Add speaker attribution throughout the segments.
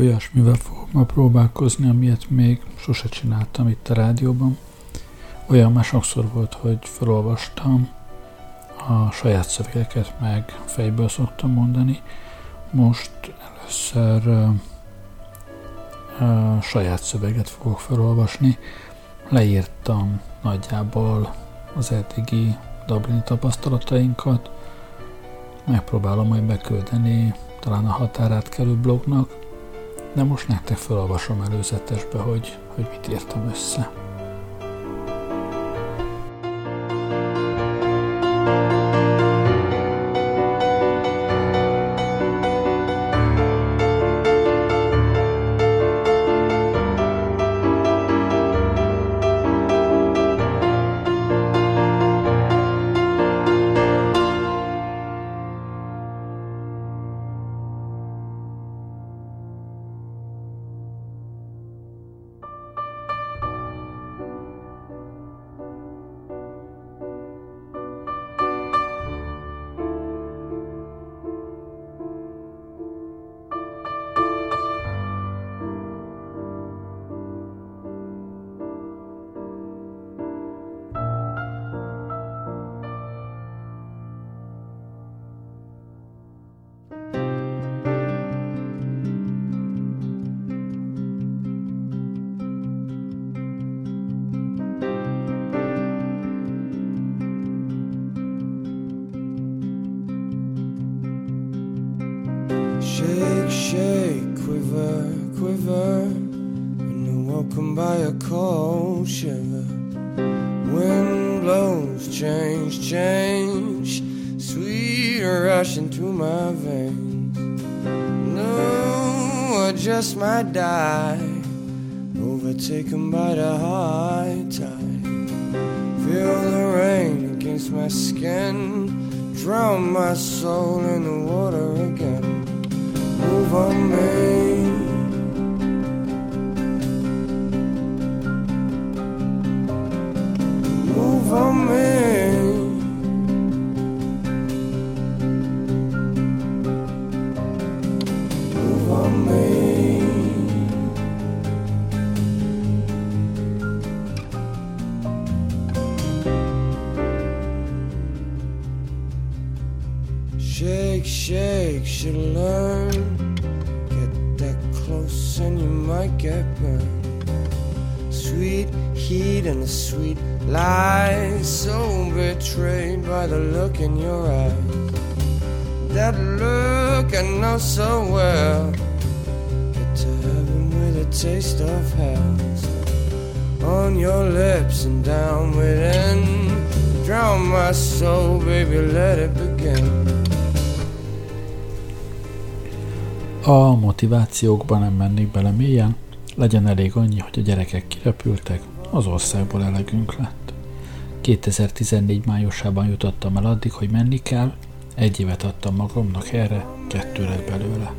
Speaker 1: olyasmivel fogok ma próbálkozni, amilyet még sose csináltam itt a rádióban. Olyan már sokszor volt, hogy felolvastam a saját szövegeket, meg fejből szoktam mondani. Most először uh, saját szöveget fogok felolvasni. Leírtam nagyjából az eddigi Dublini tapasztalatainkat. Megpróbálom majd beküldeni talán a határátkelő blognak, de most nektek felolvasom előzetesbe, hogy, hogy mit írtam össze. A motivációkban nem mennék bele mélyen, legyen elég annyi, hogy a gyerekek kirepültek, az országból elegünk lett. 2014 májusában jutottam el addig, hogy menni kell, egy évet adtam magamnak erre, kettő lett belőle.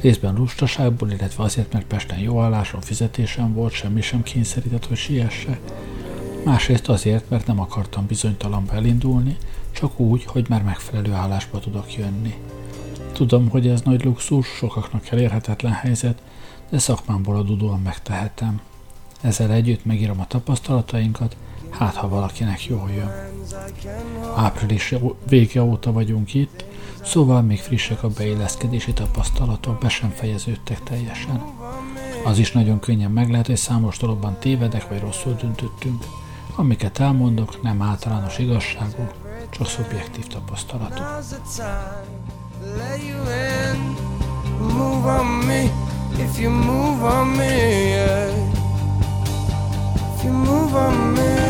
Speaker 1: Részben lustaságból, illetve azért, mert Pesten jó állásom, fizetésem volt, semmi sem kényszerített, hogy siesse. Másrészt azért, mert nem akartam bizonytalanba elindulni, csak úgy, hogy már megfelelő állásba tudok jönni. Tudom, hogy ez nagy luxus, sokaknak elérhetetlen helyzet, de szakmámból adódóan megtehetem. Ezzel együtt megírom a tapasztalatainkat, hát ha valakinek jól jön. Április vége óta vagyunk itt, szóval még frissek a beilleszkedési tapasztalatok, be sem fejeződtek teljesen. Az is nagyon könnyen meg lehet, hogy számos dologban tévedek vagy rosszul döntöttünk. Amiket elmondok, nem általános igazságú, csak szubjektív tapasztalatok. Move if you move on me. Yeah. If you move on me.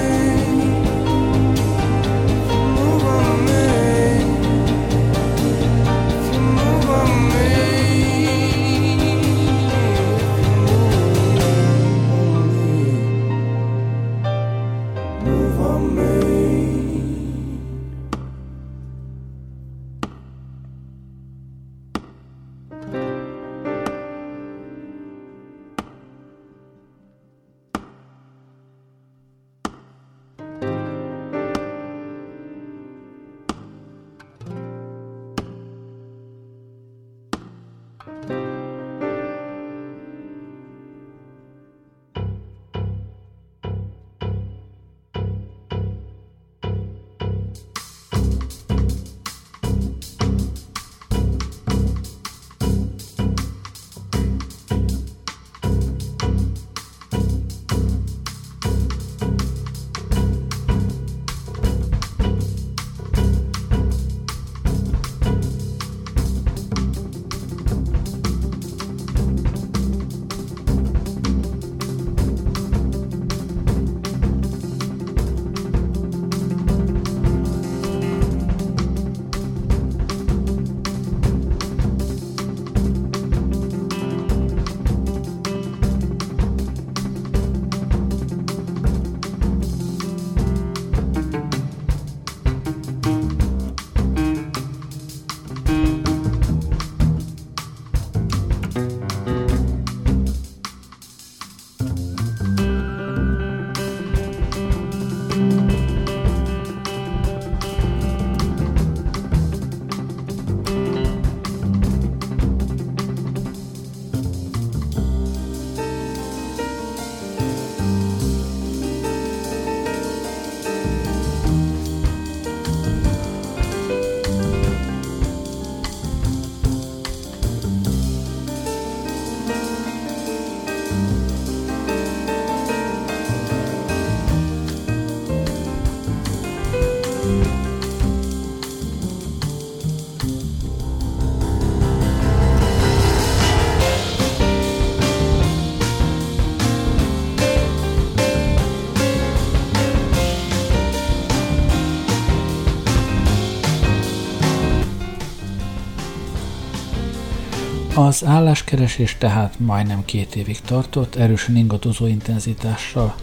Speaker 1: Az álláskeresés tehát majdnem két évig tartott, erősen ingadozó intenzitással.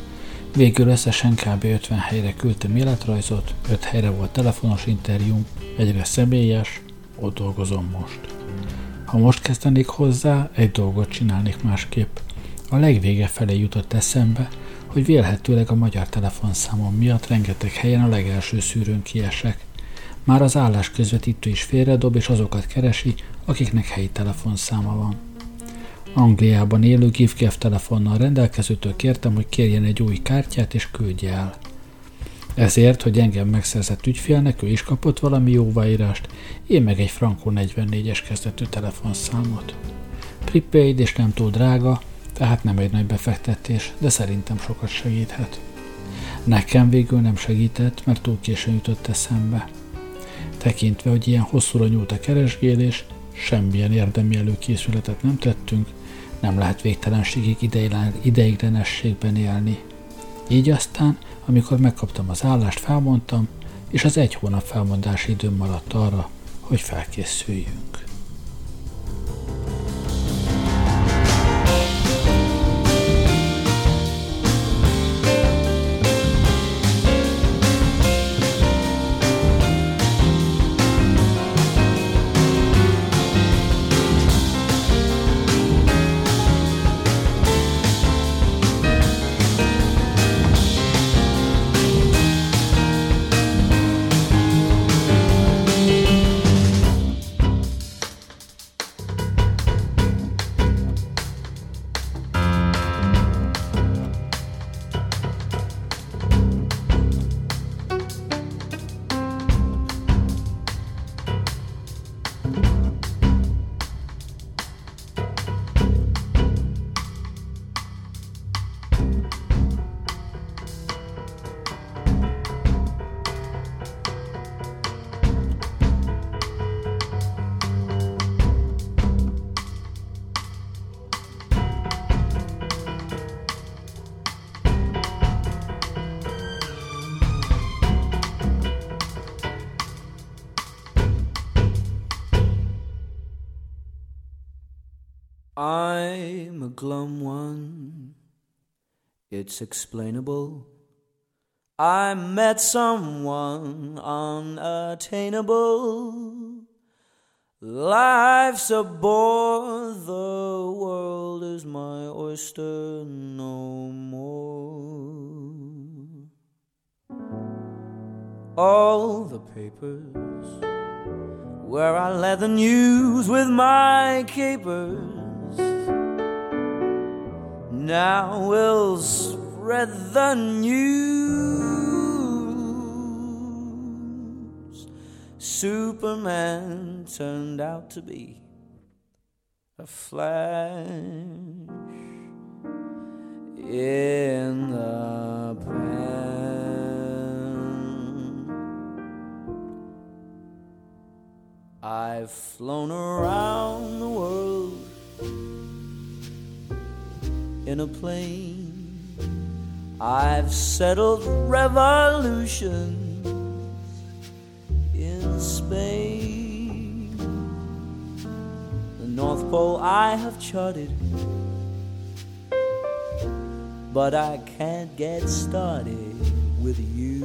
Speaker 1: Végül összesen kb. 50 helyre küldtem életrajzot, 5 helyre volt telefonos interjú, egyre személyes, ott dolgozom most. Ha most kezdenék hozzá, egy dolgot csinálnék másképp. A legvége felé jutott eszembe, hogy vélhetőleg a magyar telefonszámom miatt rengeteg helyen a legelső szűrőn kiesek. Már az állás közvetítő is félredob, és azokat keresi, akiknek helyi telefonszáma van. Angliában élő GIFGEF telefonnal rendelkezőtől kértem, hogy kérjen egy új kártyát és küldje el. Ezért, hogy engem megszerzett ügyfélnek, ő is kapott valami jóváírást, én meg egy Franco 44-es kezdetű telefonszámot. Prepaid és nem túl drága, tehát nem egy nagy befektetés, de szerintem sokat segíthet. Nekem végül nem segített, mert túl későn jutott eszembe. Tekintve, hogy ilyen hosszúra nyúlt a keresgélés, semmilyen érdemi előkészületet nem tettünk, nem lehet végtelenségig ideiglenességben élni. Így aztán, amikor megkaptam az állást, felmondtam, és az egy hónap felmondási időm maradt arra, hogy felkészüljünk.
Speaker 2: Glum one. It's explainable. I met someone unattainable. Life's a bore, the world is my oyster no more. All the papers where I led the news with my capers now we'll spread the news. Superman turned out to be a flash in the pan. I've flown around the world in a plane. I've settled revolutions in Spain. The North Pole I have charted, but I can't get started with you.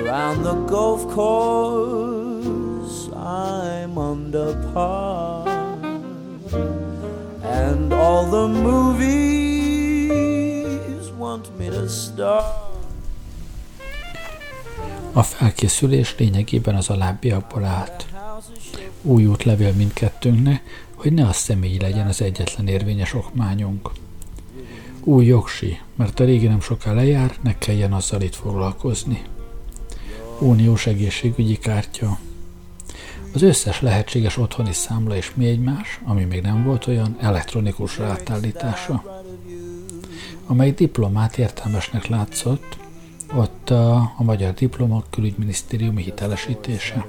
Speaker 2: Around the golf course Under par. And all the movies want me to star.
Speaker 1: A felkészülés lényegében az alábbiakból állt. Új útlevél mindkettőnknek, hogy ne a személyi legyen az egyetlen érvényes okmányunk. Új jogsi, mert a régi nem soká lejár, ne kelljen azzal itt foglalkozni. Uniós egészségügyi kártya, az összes lehetséges otthoni számla és mi egymás, ami még nem volt olyan, elektronikus átállítása. Amely diplomát értelmesnek látszott, ott a, a magyar diploma külügyminisztériumi hitelesítése.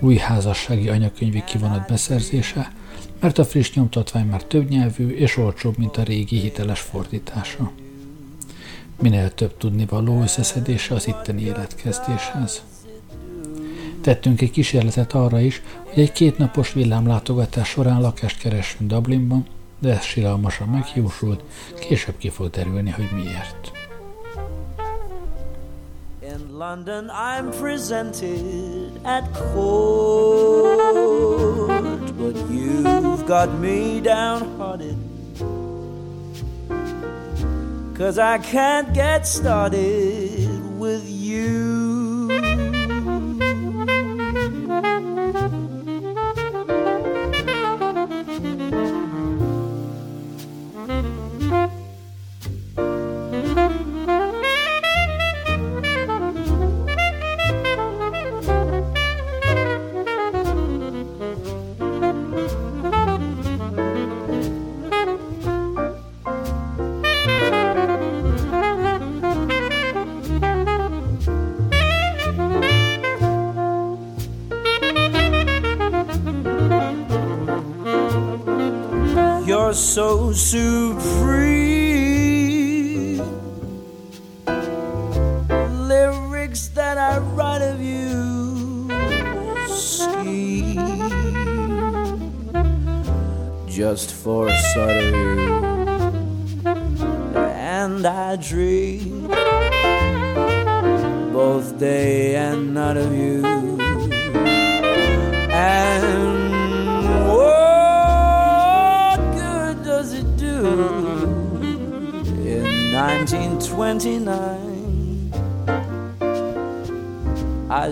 Speaker 1: Új házassági anyakönyvi kivonat beszerzése, mert a friss nyomtatvány már több nyelvű és olcsóbb, mint a régi hiteles fordítása.
Speaker 2: minél több tudnivaló összeszedése az itteni életkezdéshez. Tettünk egy kísérletet arra is, hogy egy kétnapos villámlátogatás során lakást keresünk Dublinban, de ez siralmasan megjósult, később ki fog derülni, hogy miért. In London I'm presented at court, but you've got me downhearted. Cause I can't get started with you.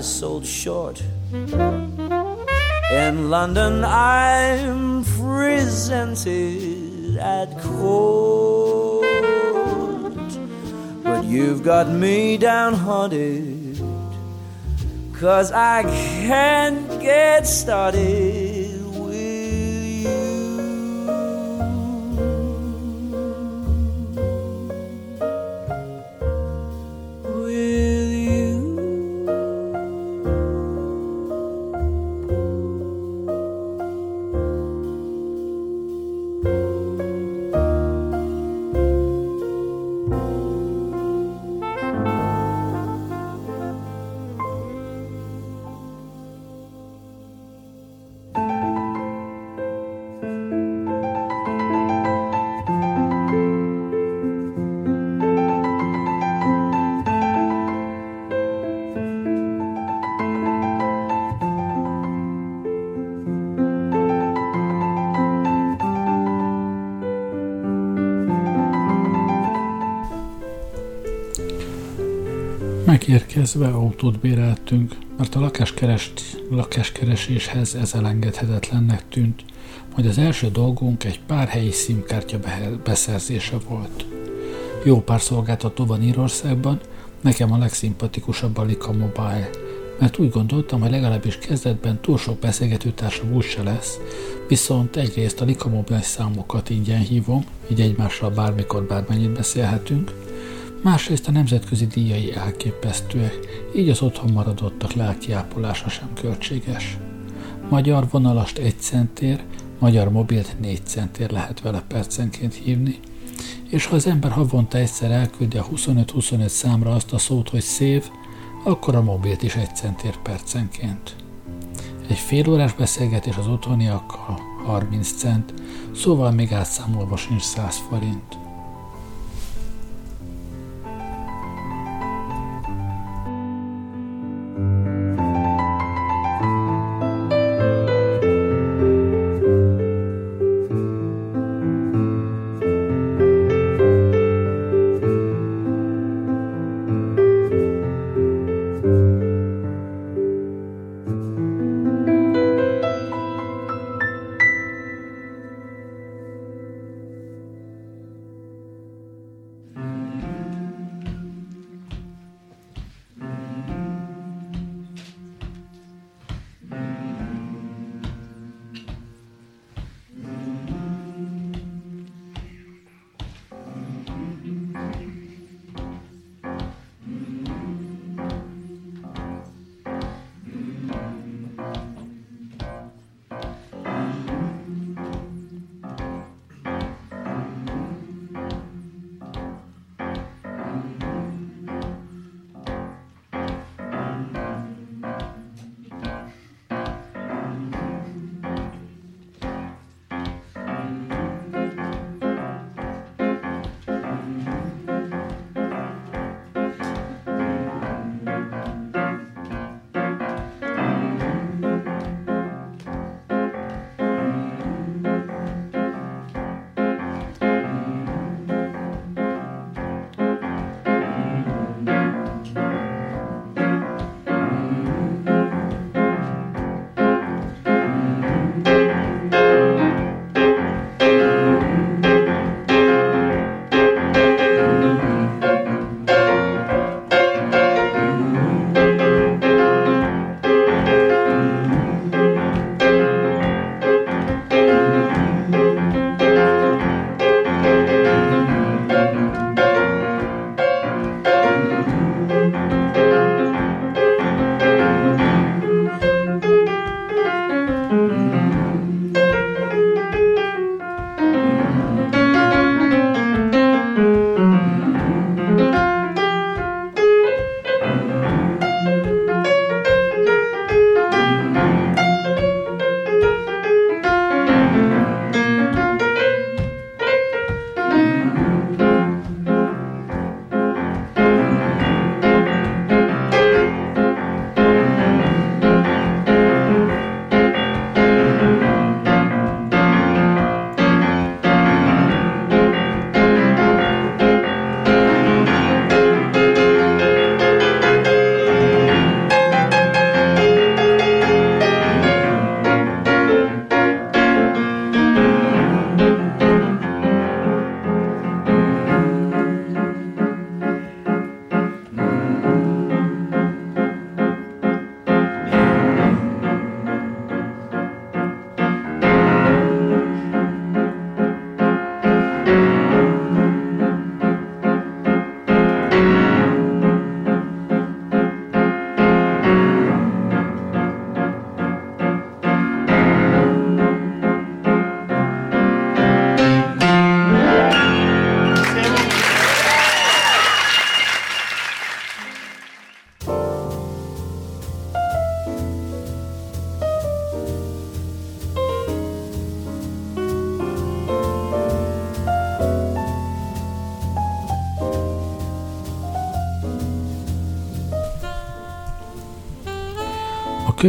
Speaker 2: Sold short. In London, I'm presented at court. But you've got me downhearted. Cause I can't get started Megérkezve autót béreltünk, mert a lakáskerest, lakáskereséshez ez elengedhetetlennek tűnt, majd az első dolgunk egy pár helyi szimkártya beszerzése volt. Jó pár szolgáltató van Írországban, nekem a legszimpatikusabb a Lika Mobile, mert úgy gondoltam, hogy legalábbis kezdetben túl sok beszélgetőtársam úgy se lesz, viszont egyrészt a Lika Mobile számokat ingyen hívom, így egymással bármikor bármennyit beszélhetünk, Másrészt a nemzetközi díjai elképesztőek, így az otthon maradottak lelki ápolása sem költséges. Magyar vonalast egy centér, magyar mobilt négy centér lehet vele percenként hívni, és ha az ember havonta egyszer elküldi a 25-25 számra azt a szót, hogy szév, akkor a mobilt is egy centér percenként. Egy fél órás beszélgetés az otthoniakkal 30 cent, szóval még átszámolva sincs 100 forint.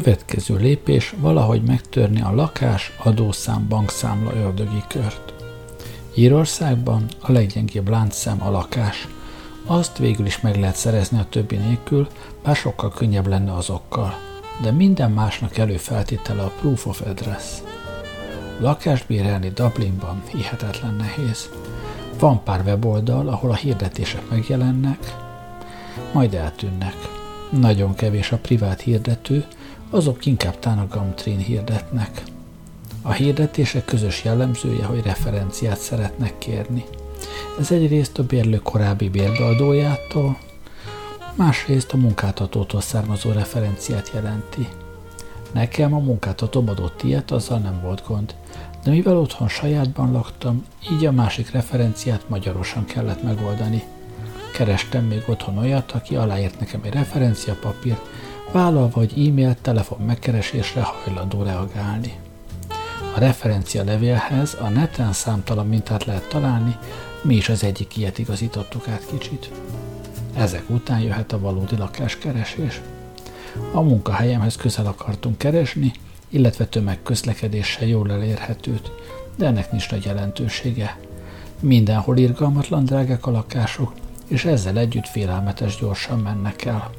Speaker 1: Következő lépés valahogy megtörni a lakás, adószám, bankszámla ördögi kört. Írországban a leggyengébb láncszem a lakás. Azt végül is meg lehet szerezni a többi nélkül, bár sokkal könnyebb lenne azokkal. De minden másnak előfeltétele a proof of address. Lakást bérelni Dublinban hihetetlen nehéz. Van pár weboldal, ahol a hirdetések megjelennek, majd eltűnnek. Nagyon kevés a privát hirdető, azok inkább tán a Gumtree hirdetnek. A hirdetések közös jellemzője, hogy referenciát szeretnek kérni. Ez egyrészt a bérlő korábbi bérbeadójától, másrészt a munkáltatótól származó referenciát jelenti. Nekem a munkáltatóm adott ilyet, azzal nem volt gond, de mivel otthon sajátban laktam, így a másik referenciát magyarosan kellett megoldani. Kerestem még otthon olyat, aki aláírt nekem egy referenciapapírt, vállalva, hogy e-mail, telefon megkeresésre hajlandó reagálni. A referencia levélhez a neten számtalan mintát lehet találni, mi is az egyik ilyet igazítottuk át kicsit. Ezek után jöhet a valódi lakáskeresés. A munkahelyemhez közel akartunk keresni, illetve tömegközlekedéssel jól elérhetőt, de ennek nincs nagy jelentősége. Mindenhol irgalmatlan drágák a lakások, és ezzel együtt félelmetes gyorsan mennek el.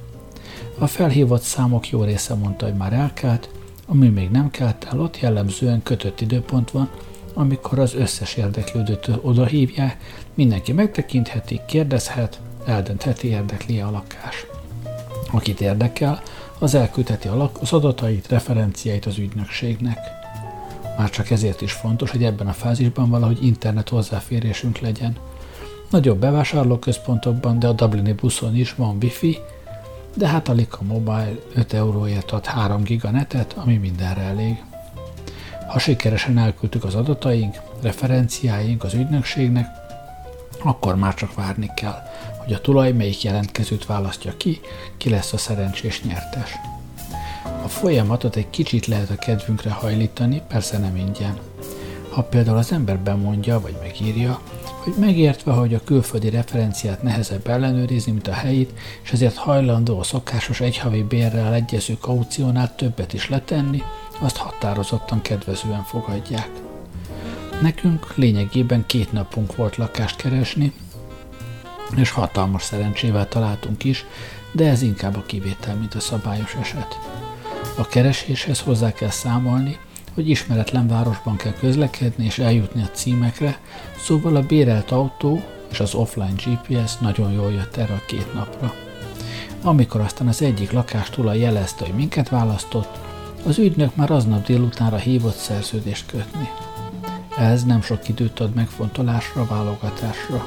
Speaker 1: A felhívott számok jó része mondta, hogy már elkelt, ami még nem kelt el, ott jellemzően kötött időpont van, amikor az összes érdeklődőt odahívják, mindenki megtekintheti, kérdezhet, eldöntheti érdekli a lakás. Akit érdekel, az elküldheti az adatait, referenciáit az ügynökségnek. Már csak ezért is fontos, hogy ebben a fázisban valahogy internet hozzáférésünk legyen. Nagyobb bevásárlóközpontokban, de a Dublini buszon is van wifi, de hát a Lika Mobile 5 euróért ad 3 giganetet, ami mindenre elég. Ha sikeresen elküldtük az adataink, referenciáink az ügynökségnek, akkor már csak várni kell, hogy a tulaj melyik jelentkezőt választja ki, ki lesz a szerencsés nyertes. A folyamatot egy kicsit lehet a kedvünkre hajlítani, persze nem ingyen. Ha például az ember bemondja vagy megírja, hogy megértve, hogy a külföldi referenciát nehezebb ellenőrizni, mint a helyit, és ezért hajlandó a szokásos egyhavi bérrel egyező kauciónál többet is letenni, azt határozottan kedvezően fogadják. Nekünk lényegében két napunk volt lakást keresni, és hatalmas szerencsével találtunk is, de ez inkább a kivétel, mint a szabályos eset. A kereséshez hozzá kell számolni, hogy ismeretlen városban kell közlekedni és eljutni a címekre, szóval a bérelt autó és az offline GPS nagyon jól jött erre a két napra. Amikor aztán az egyik lakástulaj jelezte, hogy minket választott, az ügynök már aznap délutánra hívott szerződést kötni. Ez nem sok időt ad megfontolásra, válogatásra.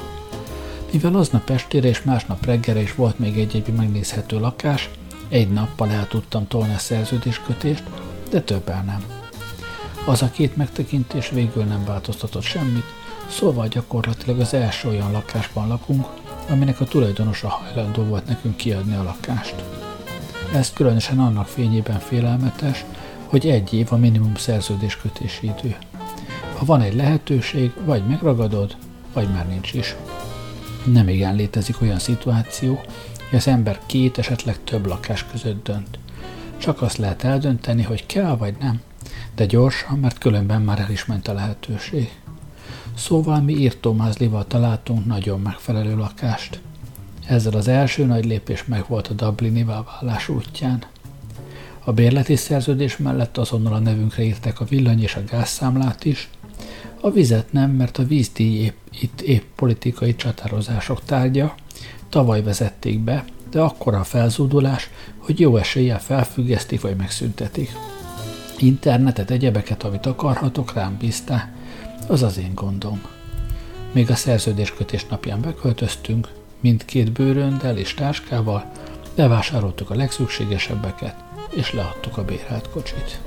Speaker 1: Mivel aznap estére és másnap reggelre is volt még egy-egy megnézhető lakás, egy nappal el tudtam tolni a szerződéskötést, de többel nem. Az a két megtekintés végül nem változtatott semmit, szóval gyakorlatilag az első olyan lakásban lakunk, aminek a tulajdonosa hajlandó volt nekünk kiadni a lakást. Ez különösen annak fényében félelmetes, hogy egy év a minimum szerződéskötési idő. Ha van egy lehetőség, vagy megragadod, vagy már nincs is. Nem igen létezik olyan szituáció, hogy az ember két, esetleg több lakás között dönt. Csak azt lehet eldönteni, hogy kell vagy nem, de gyorsan, mert különben már el is ment a lehetőség. Szóval mi írtómázlival találtunk nagyon megfelelő lakást. Ezzel az első nagy lépés meg volt a Dublini válás útján. A bérleti szerződés mellett azonnal a nevünkre írták a villany és a gázszámlát is, a vizet nem, mert a vízdíj épp, itt épp politikai csatározások tárgya, tavaly vezették be, de akkora a felzúdulás, hogy jó eséllyel felfüggesztik vagy megszüntetik. Internetet, egyebeket, amit akarhatok, rám bíztá, az az én gondom. Még a szerződéskötés napján beköltöztünk, mindkét bőröndel és táskával, bevásároltuk a legszükségesebbeket, és leadtuk a bérelt kocsit.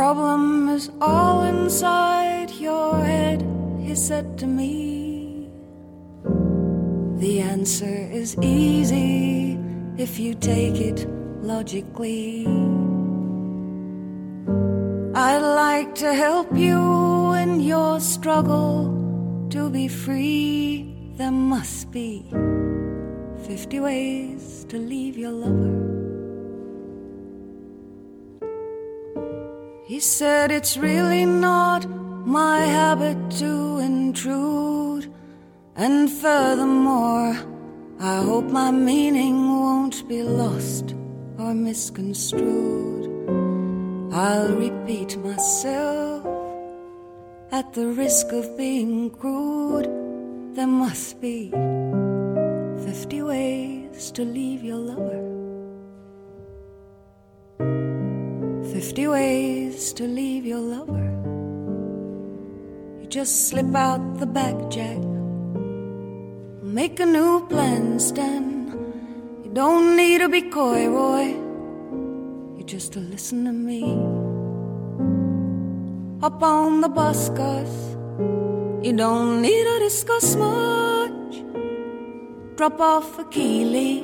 Speaker 3: Problem is all inside your head, he said to me. The answer is easy if you take it logically. I'd like to help you in your struggle to be free. There must be 50 ways to leave your lover. He said it's really not my habit to intrude. And furthermore, I hope my meaning won't be lost or misconstrued. I'll repeat myself at the risk of being crude. There must be 50 ways to leave your lover. 50 ways to leave your lover. You just slip out the back jack, make a new plan, Stan. You don't need to be coy, Roy. You just to listen to me. Up on the bus, Gus. You don't need to discuss much. Drop off a Keeley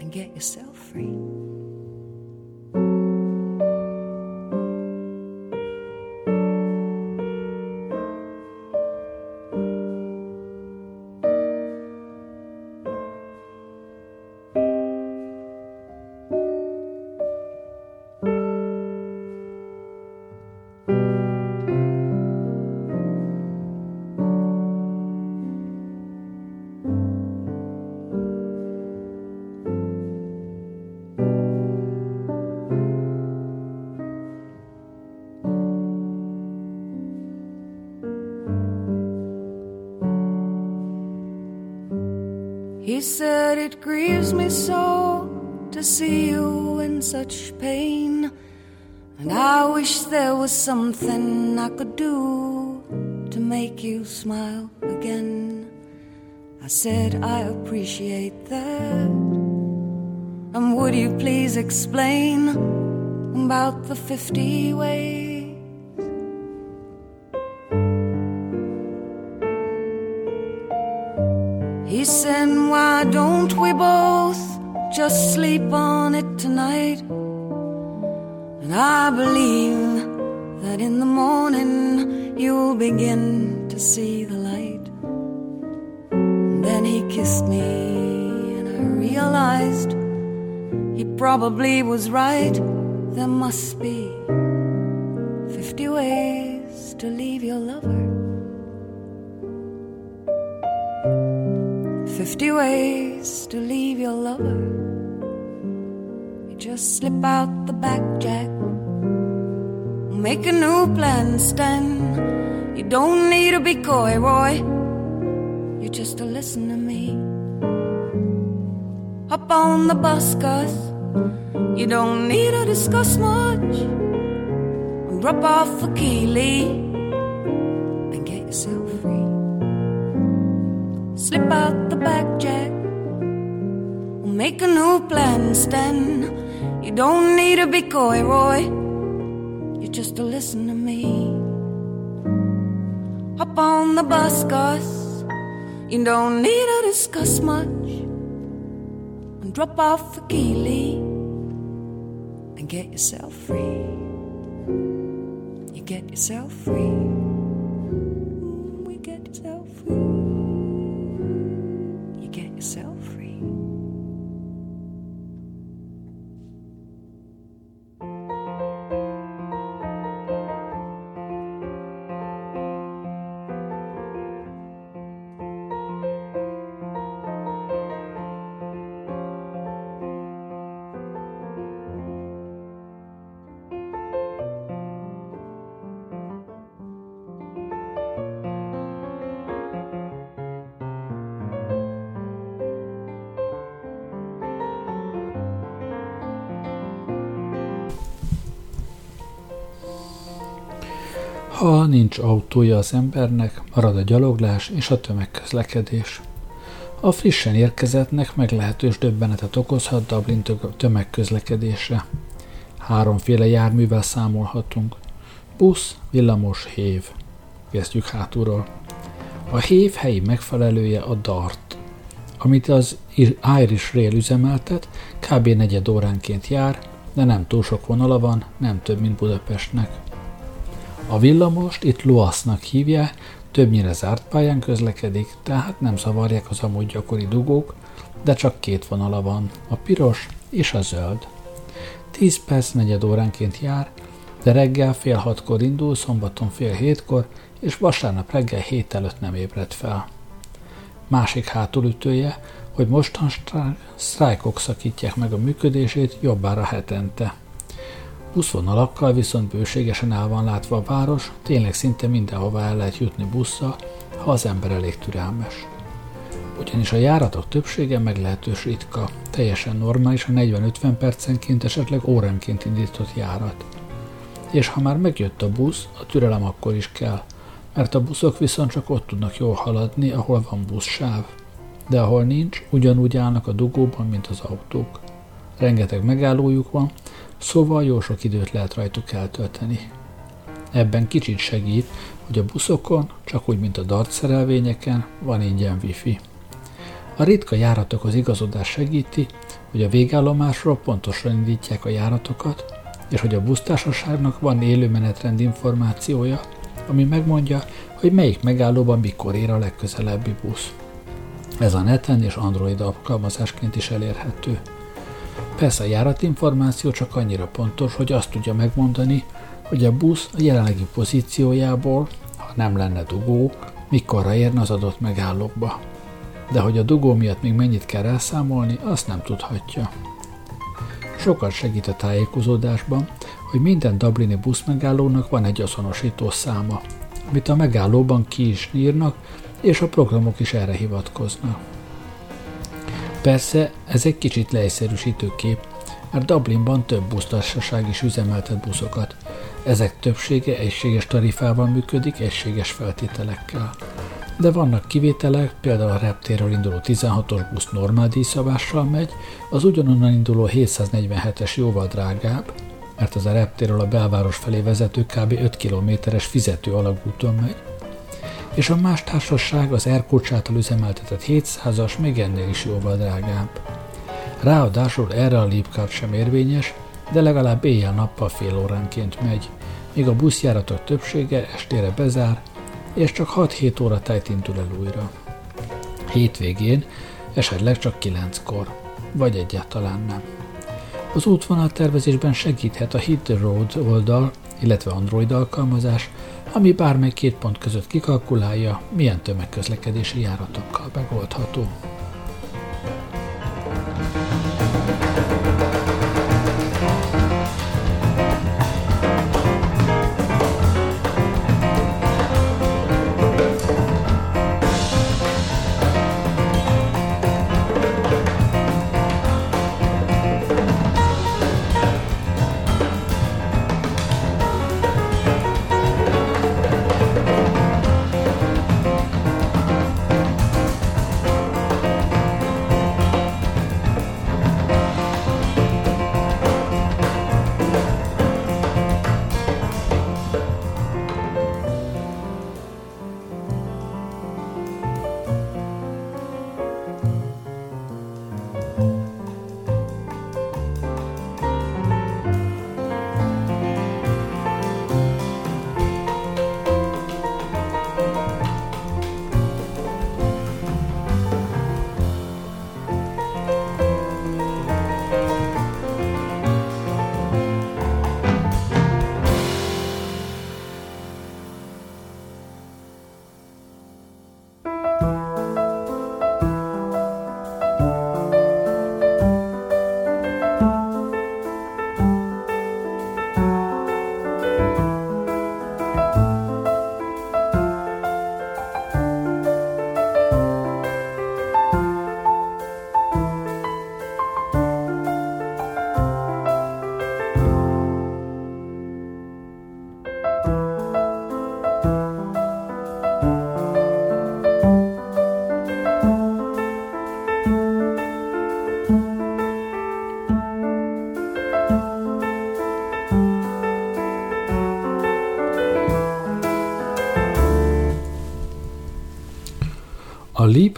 Speaker 3: and get yourself free. He said it grieves me so to see you in such pain. And I wish there was something I could do to make you smile again. I said I appreciate that. And would you please explain about the 50 ways? Why don't we both just sleep on it tonight? And I believe that in the morning you'll begin to see the light. And then he kissed me, and I realized he probably was right. There must be 50 ways to leave your lover. 50 ways to leave your lover. You just slip out the back jack, make a new plan, Stan. You don't need to be coy, Roy. You just to listen to me. Hop on the bus, Gus. You don't need to discuss much. And Drop off a Keeley and get yourself free. Slip out the back jack. Make a new plan, Stan. You don't need to be coy, Roy. You just to listen to me. Hop on the bus, Gus. You don't need to discuss much. And drop off the Keeley and get yourself free. You get yourself free. We get yourself
Speaker 1: nincs autója az embernek, marad a gyaloglás és a tömegközlekedés. A frissen érkezettnek meglehetős döbbenetet okozhat Dublin tö- tömegközlekedésre. Háromféle járművel számolhatunk. Busz, villamos, hév. Kezdjük hátulról. A hév helyi megfelelője a DART, amit az Irish Rail üzemeltet, kb. negyed óránként jár, de nem túl sok vonala van, nem több, mint Budapestnek. A villamost itt Luasznak hívják, többnyire zárt pályán közlekedik, tehát nem zavarják az amúgy gyakori dugók, de csak két vonala van, a piros és a zöld. 10 perc negyed óránként jár, de reggel fél hatkor indul, szombaton fél hétkor, és vasárnap reggel hét előtt nem ébred fel. Másik hátulütője, hogy mostan sztrájkok szakítják meg a működését jobbára hetente. Buszvonalakkal viszont bőségesen el van látva a város, tényleg szinte mindenhova el lehet jutni busszal, ha az ember elég türelmes. Ugyanis a járatok többsége meglehetős ritka, teljesen normális a 40-50 percenként, esetleg óránként indított járat. És ha már megjött a busz, a türelem akkor is kell, mert a buszok viszont csak ott tudnak jól haladni, ahol van buszsáv. De ahol nincs, ugyanúgy állnak a dugóban, mint az autók. Rengeteg megállójuk van, szóval jó sok időt lehet rajtuk eltölteni. Ebben kicsit segít, hogy a buszokon, csak úgy, mint a dart szerelvényeken, van ingyen wifi. A ritka járatokhoz igazodás segíti, hogy a végállomásról pontosan indítják a járatokat, és hogy a busztársaságnak van élő menetrend információja, ami megmondja, hogy melyik megállóban mikor ér a legközelebbi busz. Ez a neten és Android alkalmazásként is elérhető. Persze a járatinformáció csak annyira pontos, hogy azt tudja megmondani, hogy a busz a jelenlegi pozíciójából, ha nem lenne dugó, mikorra érne az adott megállókba. De hogy a dugó miatt még mennyit kell elszámolni, azt nem tudhatja. Sokat segít a tájékozódásban, hogy minden Dublini buszmegállónak van egy azonosító száma, amit a megállóban ki is írnak, és a programok is erre hivatkoznak. Persze ez egy kicsit leegyszerűsítő kép, mert Dublinban több busztársaság is üzemeltet buszokat. Ezek többsége egységes tarifával működik, egységes feltételekkel. De vannak kivételek, például a reptérről induló 16-os busz normál díjszabással megy, az ugyanonnan induló 747-es jóval drágább, mert az a reptérről a belváros felé vezető kb. 5 kilométeres fizető alagúton megy, és a más társaság az Erkocs által üzemeltetett 700-as még ennél is jóval drágább. Ráadásul erre a Leapcard sem érvényes, de legalább éjjel-nappal fél óránként megy, míg a buszjáratok többsége estére bezár, és csak 6-7 óra tájt indul el újra. Hétvégén esetleg csak 9-kor, vagy egyáltalán nem. Az útvonal tervezésben segíthet a Hit the Road oldal, illetve Android alkalmazás, ami bármely két pont között kikalkulálja, milyen tömegközlekedési járatokkal megoldható.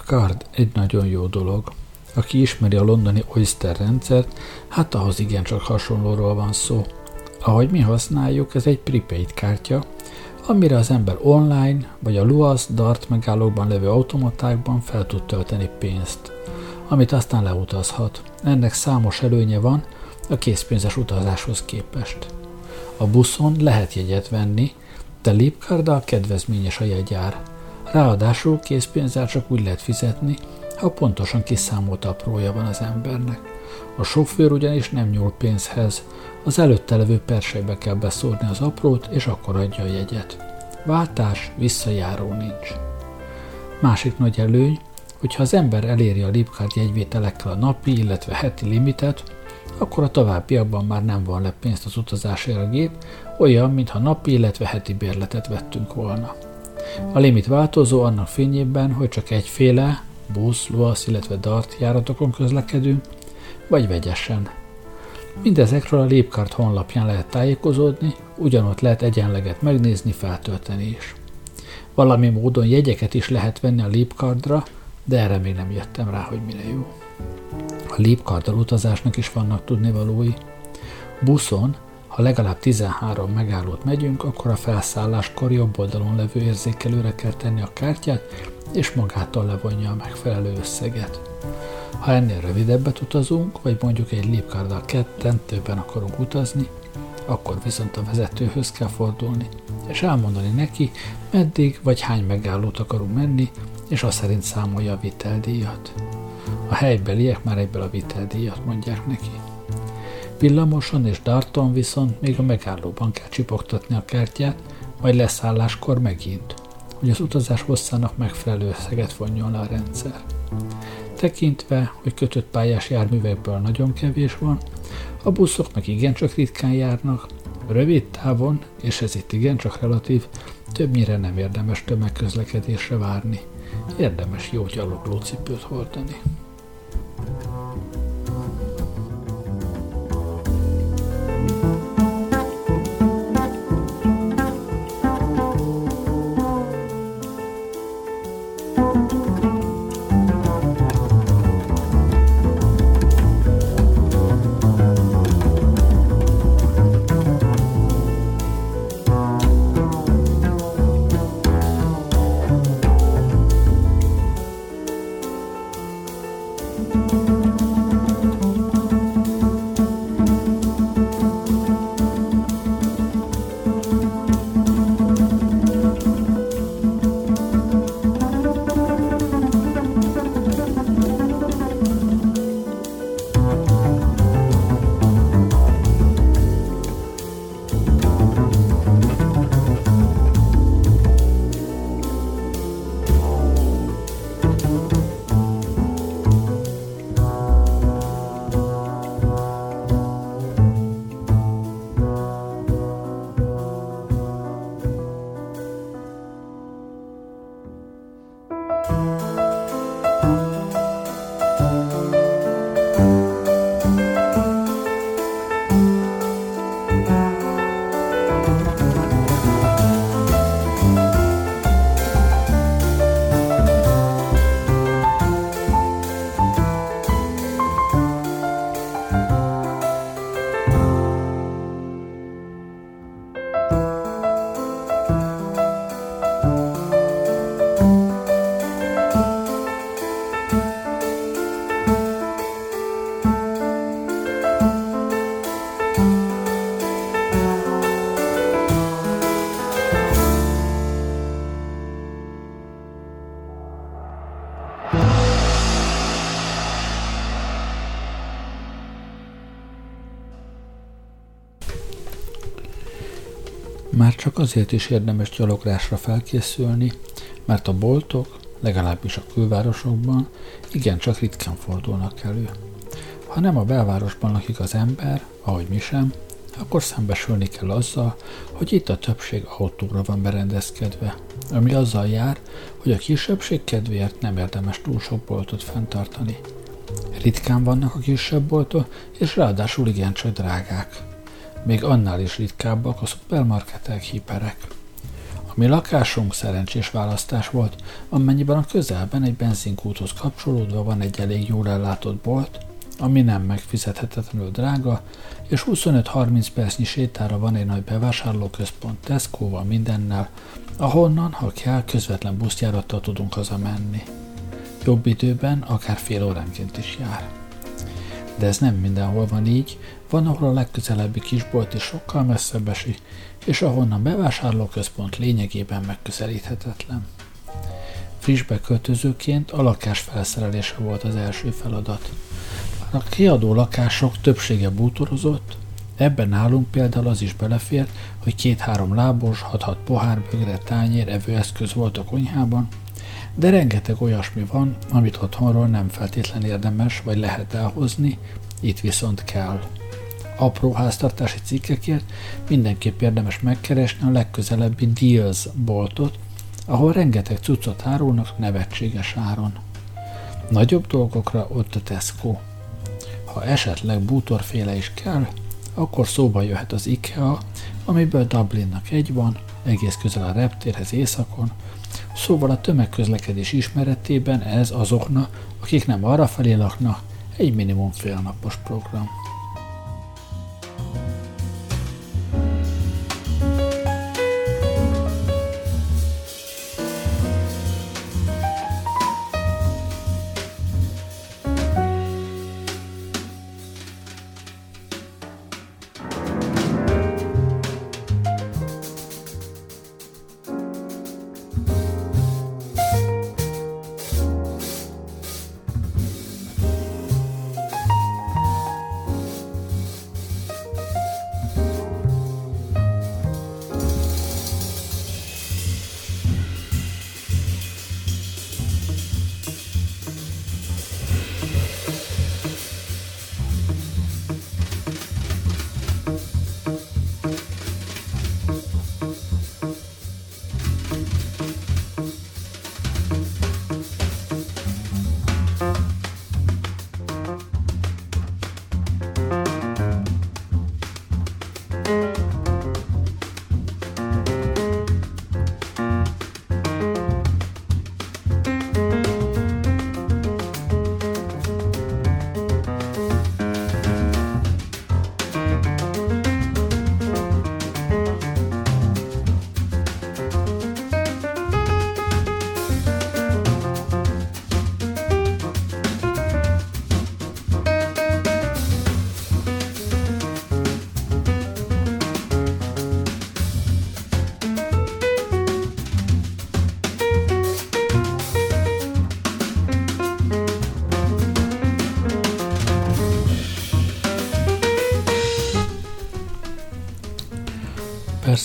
Speaker 1: Leap Card egy nagyon jó dolog. Aki ismeri a londoni Oyster rendszert, hát ahhoz igencsak hasonlóról van szó. Ahogy mi használjuk, ez egy prepaid kártya, amire az ember online vagy a Luas Dart megállókban levő automatákban fel tud tölteni pénzt, amit aztán leutazhat. Ennek számos előnye van a készpénzes utazáshoz képest. A buszon lehet jegyet venni, de Lipkarddal kedvezményes a jegyár. Ráadásul készpénzzel csak úgy lehet fizetni, ha pontosan kiszámolt aprója van az embernek. A sofőr ugyanis nem nyúl pénzhez, az előtte levő persejbe kell beszórni az aprót, és akkor adja a jegyet. Váltás, visszajáró nincs. Másik nagy előny, hogyha az ember eléri a Lipcard jegyvételekkel a napi, illetve heti limitet, akkor a továbbiakban már nem van le pénzt az utazásért a gép, olyan, mintha napi, illetve heti bérletet vettünk volna. A limit változó annak fényében, hogy csak egyféle, busz, luasz, illetve dart járatokon közlekedünk, vagy vegyesen. Mindezekről a Lépkart honlapján lehet tájékozódni, ugyanott lehet egyenleget megnézni, feltölteni is. Valami módon jegyeket is lehet venni a Lépkardra, de erre még nem jöttem rá, hogy mire jó. A Lépkarddal utazásnak is vannak tudnivalói. Buszon, ha legalább 13 megállót megyünk, akkor a felszálláskor jobb oldalon levő érzékelőre kell tenni a kártyát, és magától levonja a megfelelő összeget. Ha ennél rövidebbet utazunk, vagy mondjuk egy lépkárdal ketten többen akarunk utazni, akkor viszont a vezetőhöz kell fordulni, és elmondani neki, meddig vagy hány megállót akarunk menni, és azt szerint számolja a viteldíjat. A helybeliek már egyből a viteldíjat mondják neki. Villamoson és darton viszont még a megállóban kell csipogtatni a kártyát, majd leszálláskor megint, hogy az utazás hosszának megfelelő összeget vonjon le a rendszer. Tekintve, hogy kötött pályás járművekből nagyon kevés van, a buszoknak igencsak ritkán járnak, rövid távon, és ez itt igencsak relatív, többnyire nem érdemes tömegközlekedésre várni. Érdemes jó gyaloglócipőt hordani. Azért is érdemes gyaloglásra felkészülni, mert a boltok, legalábbis a külvárosokban, igencsak ritkán fordulnak elő. Ha nem a belvárosban lakik az ember, ahogy mi sem, akkor szembesülni kell azzal, hogy itt a többség autóra van berendezkedve, ami azzal jár, hogy a kisebbség kedvéért nem érdemes túl sok boltot fenntartani. Ritkán vannak a kisebb boltok, és ráadásul igencsak drágák még annál is ritkábbak a szupermarketek, hiperek. mi lakásunk szerencsés választás volt, amennyiben a közelben egy benzinkúthoz kapcsolódva van egy elég jól ellátott bolt, ami nem megfizethetetlenül drága, és 25-30 percnyi sétára van egy nagy bevásárlóközpont Tesco-val mindennel, ahonnan, ha kell, közvetlen buszjárattal tudunk hazamenni. Jobb időben akár fél óránként is jár. De ez nem mindenhol van így, van, ahol a legközelebbi kisbolt is sokkal messzebb esik, és ahonnan bevásárlóközpont lényegében megközelíthetetlen. Friss beköltözőként a lakás felszerelése volt az első feladat. A kiadó lakások többsége bútorozott, ebben nálunk például az is belefért, hogy két-három lábos, hat-hat pohár, bögre, tányér, evőeszköz volt a konyhában, de rengeteg olyasmi van, amit otthonról nem feltétlen érdemes vagy lehet elhozni, itt viszont kell apró háztartási cikkekért mindenképp érdemes megkeresni a legközelebbi Deals boltot, ahol rengeteg cuccot árulnak nevetséges áron. Nagyobb dolgokra ott a Tesco. Ha esetleg bútorféle is kell, akkor szóba jöhet az IKEA, amiből Dublinnak egy van, egész közel a reptérhez északon, szóval a tömegközlekedés ismeretében ez azoknak, akik nem arra felé laknak, egy minimum félnapos program.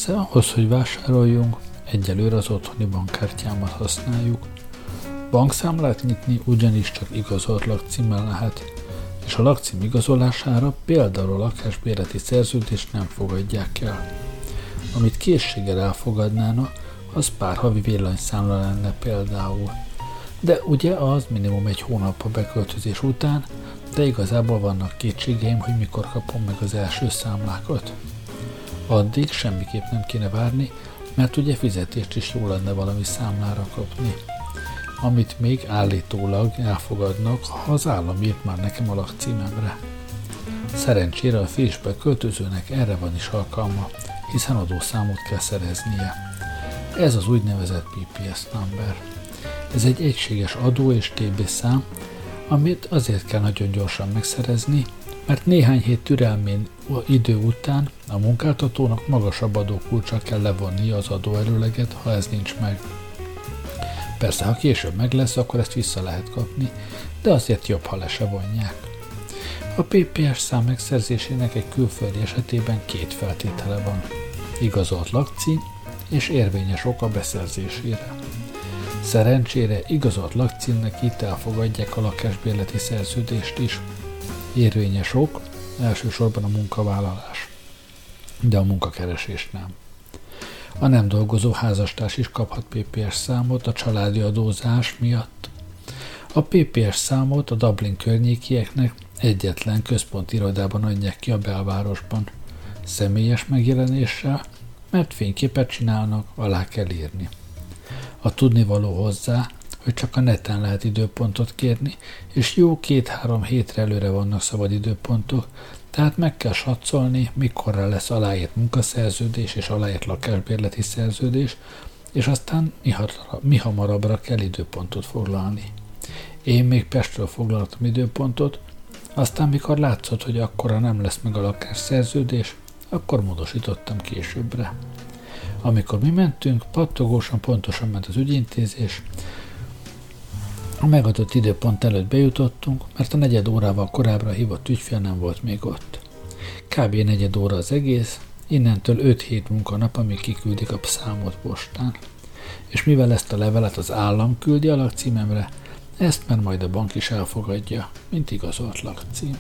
Speaker 1: Persze ahhoz, hogy vásároljunk, egyelőre az otthoni bankkártyámat használjuk. Bankszámlát nyitni ugyanis csak igazolt lakcímmel lehet, és a lakcím igazolására például a lakásbérleti szerződést nem fogadják el. Amit készséggel elfogadnána, az pár havi villanyszámla lenne például. De ugye az minimum egy hónap a beköltözés után, de igazából vannak kétségeim, hogy mikor kapom meg az első számlákat. Addig semmiképp nem kéne várni, mert ugye fizetést is jó lenne valami számlára kapni. Amit még állítólag elfogadnak, ha az állam írt már nekem a lakcímemre. Szerencsére a fésbe költözőnek erre van is alkalma, hiszen adószámot kell szereznie. Ez az úgynevezett PPS number. Ez egy egységes adó és TB szám, amit azért kell nagyon gyorsan megszerezni, mert néhány hét türelmén idő után a munkáltatónak magasabb adókulcsal kell levonnia az adóerőleget, ha ez nincs meg. Persze, ha később meg lesz, akkor ezt vissza lehet kapni, de azért jobb, ha le se vonják. A PPS szám megszerzésének egy külföldi esetében két feltétele van. Igazolt lakcím és érvényes ok a beszerzésére. Szerencsére igazolt lakcímnek itt elfogadják a lakásbérleti szerződést is. Érvényes ok, elsősorban a munkavállalás, de a munkakeresés nem. A nem dolgozó házastárs is kaphat PPS számot a családi adózás miatt. A PPS számot a Dublin környékieknek egyetlen központi irodában adják ki a belvárosban. Személyes megjelenéssel, mert fényképet csinálnak, alá kell írni. A tudnivaló hozzá, hogy csak a neten lehet időpontot kérni, és jó két-három hétre előre vannak szabad időpontok, tehát meg kell satszolni, mikorra lesz aláírt munkaszerződés és aláírt lakásbérleti szerződés, és aztán mi hamarabbra kell időpontot foglalni. Én még Pestről foglaltam időpontot, aztán mikor látszott, hogy akkora nem lesz meg a lakásszerződés, akkor módosítottam későbbre. Amikor mi mentünk, pattogósan pontosan ment az ügyintézés, a megadott időpont előtt bejutottunk, mert a negyed órával korábbra hívott ügyfél nem volt még ott. Kb. negyed óra az egész, innentől 5 hét munkanap, amíg kiküldik a számot postán. És mivel ezt a levelet az állam küldi a lakcímemre, ezt már majd a bank is elfogadja, mint igazolt lakcím.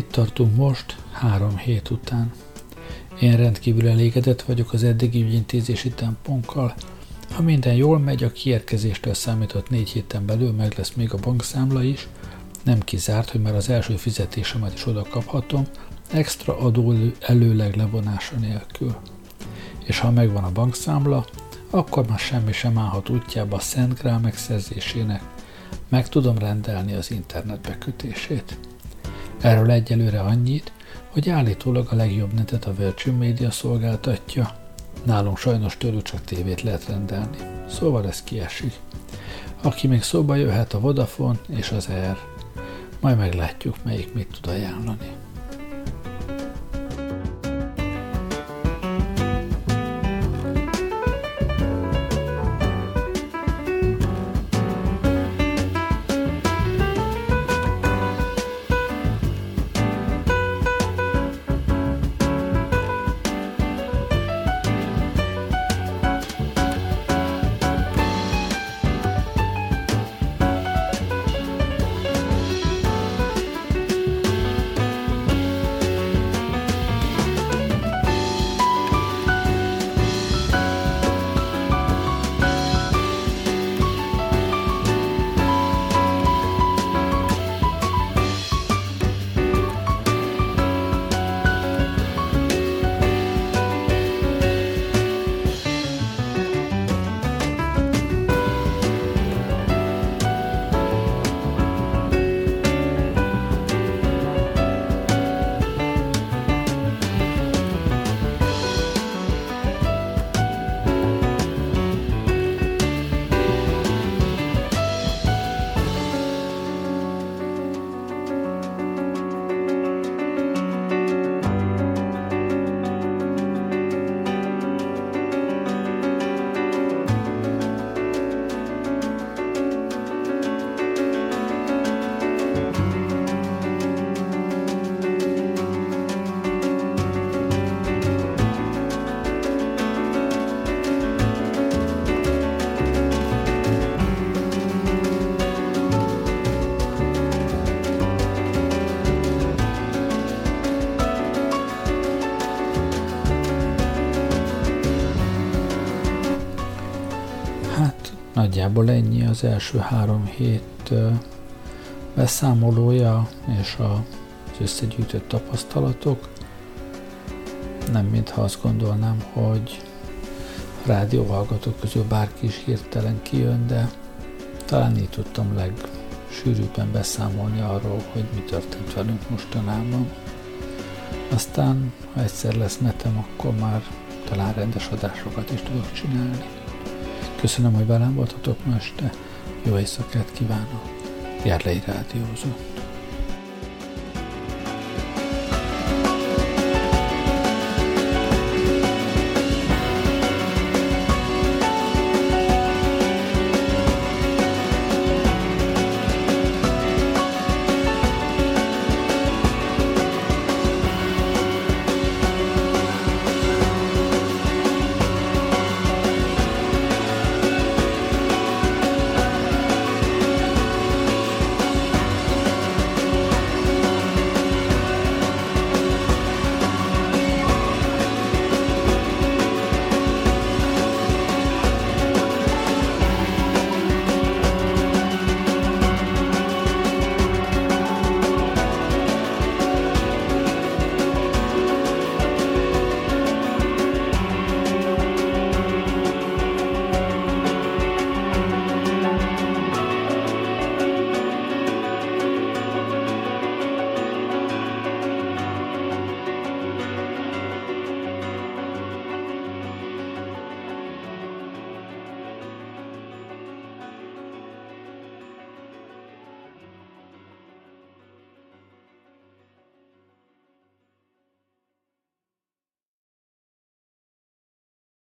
Speaker 1: Itt tartunk most, három hét után. Én rendkívül elégedett vagyok az eddigi ügyintézési tempónkkal. Ha minden jól megy, a kiérkezéstől számított négy héten belül meg lesz még a bankszámla is, nem kizárt, hogy már az első fizetésemet is oda kaphatom, extra adó előleg levonása nélkül. És ha megvan a bankszámla, akkor már semmi sem állhat útjába a Szent Grál megszerzésének. Meg tudom rendelni az internet bekötését. Erről egyelőre annyit, hogy állítólag a legjobb netet a Virgin Media szolgáltatja. Nálunk sajnos tőlük csak tévét lehet rendelni, szóval ez kiesik. Aki még szóba jöhet a Vodafone és az Air. Majd meglátjuk, melyik mit tud ajánlani. Nagyjából ennyi az első három hét beszámolója és az összegyűjtött tapasztalatok. Nem mintha azt gondolnám, hogy rádióhallgatók közül bárki is hirtelen kijön, de talán így tudtam legsűrűbben beszámolni arról, hogy mi történt velünk mostanában. Aztán, ha egyszer lesz netem, akkor már talán rendes adásokat is tudok csinálni. Köszönöm, hogy velem voltatok ma este. Jó éjszakát kívánok. Járlei Rádiózó.